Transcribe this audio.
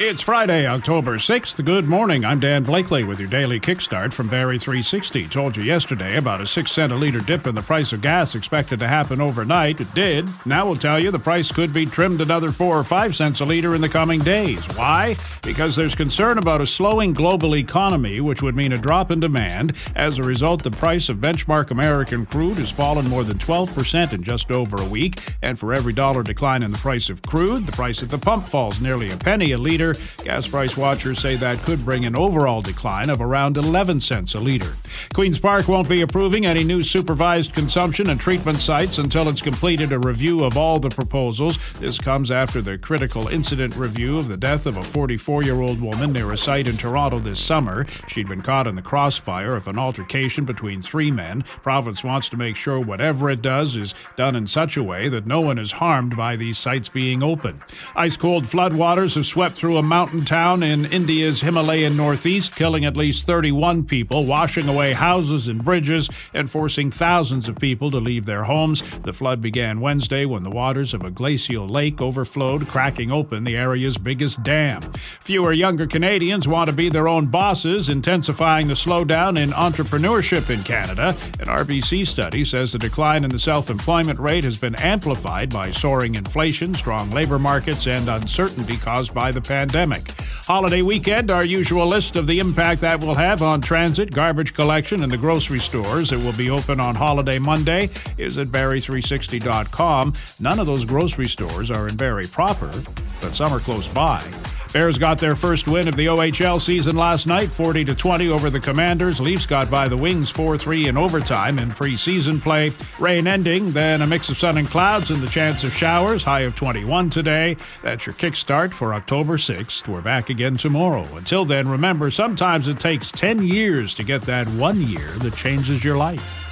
It's Friday, October 6th. Good morning. I'm Dan Blakely with your daily kickstart from Barrie 360. Told you yesterday about a 6 cent a liter dip in the price of gas expected to happen overnight. It did. Now we'll tell you the price could be trimmed another 4 or 5 cents a liter in the coming days. Why? Because there's concern about a slowing global economy, which would mean a drop in demand. As a result, the price of benchmark American crude has fallen more than 12% in just over a week. And for every dollar decline in the price of crude, the price at the pump falls nearly a penny a liter Gas price watchers say that could bring an overall decline of around 11 cents a liter. Queen's Park won't be approving any new supervised consumption and treatment sites until it's completed a review of all the proposals. This comes after the critical incident review of the death of a 44 year old woman near a site in Toronto this summer. She'd been caught in the crossfire of an altercation between three men. Province wants to make sure whatever it does is done in such a way that no one is harmed by these sites being open. Ice cold floodwaters have swept through a mountain town in India's Himalayan northeast, killing at least 31 people, washing away houses and bridges, and forcing thousands of people to leave their homes. The flood began Wednesday when the waters of a glacial lake overflowed, cracking open the area's biggest dam. Fewer younger Canadians want to be their own bosses, intensifying the slowdown in entrepreneurship in Canada. An RBC study says the decline in the self employment rate has been amplified by soaring inflation, strong labor markets, and uncertainty caused by the pandemic pandemic. Holiday weekend, our usual list of the impact that will have on transit, garbage collection, and the grocery stores that will be open on Holiday Monday is at Barrie360.com. None of those grocery stores are in Barrie proper, but some are close by. Bears got their first win of the OHL season last night, 40 to 20 over the Commanders. Leafs got by the Wings 4-3 in overtime in preseason play. Rain ending, then a mix of sun and clouds and the chance of showers, high of 21 today. That's your kickstart for October 6th. We're back again tomorrow. Until then, remember, sometimes it takes 10 years to get that one year that changes your life.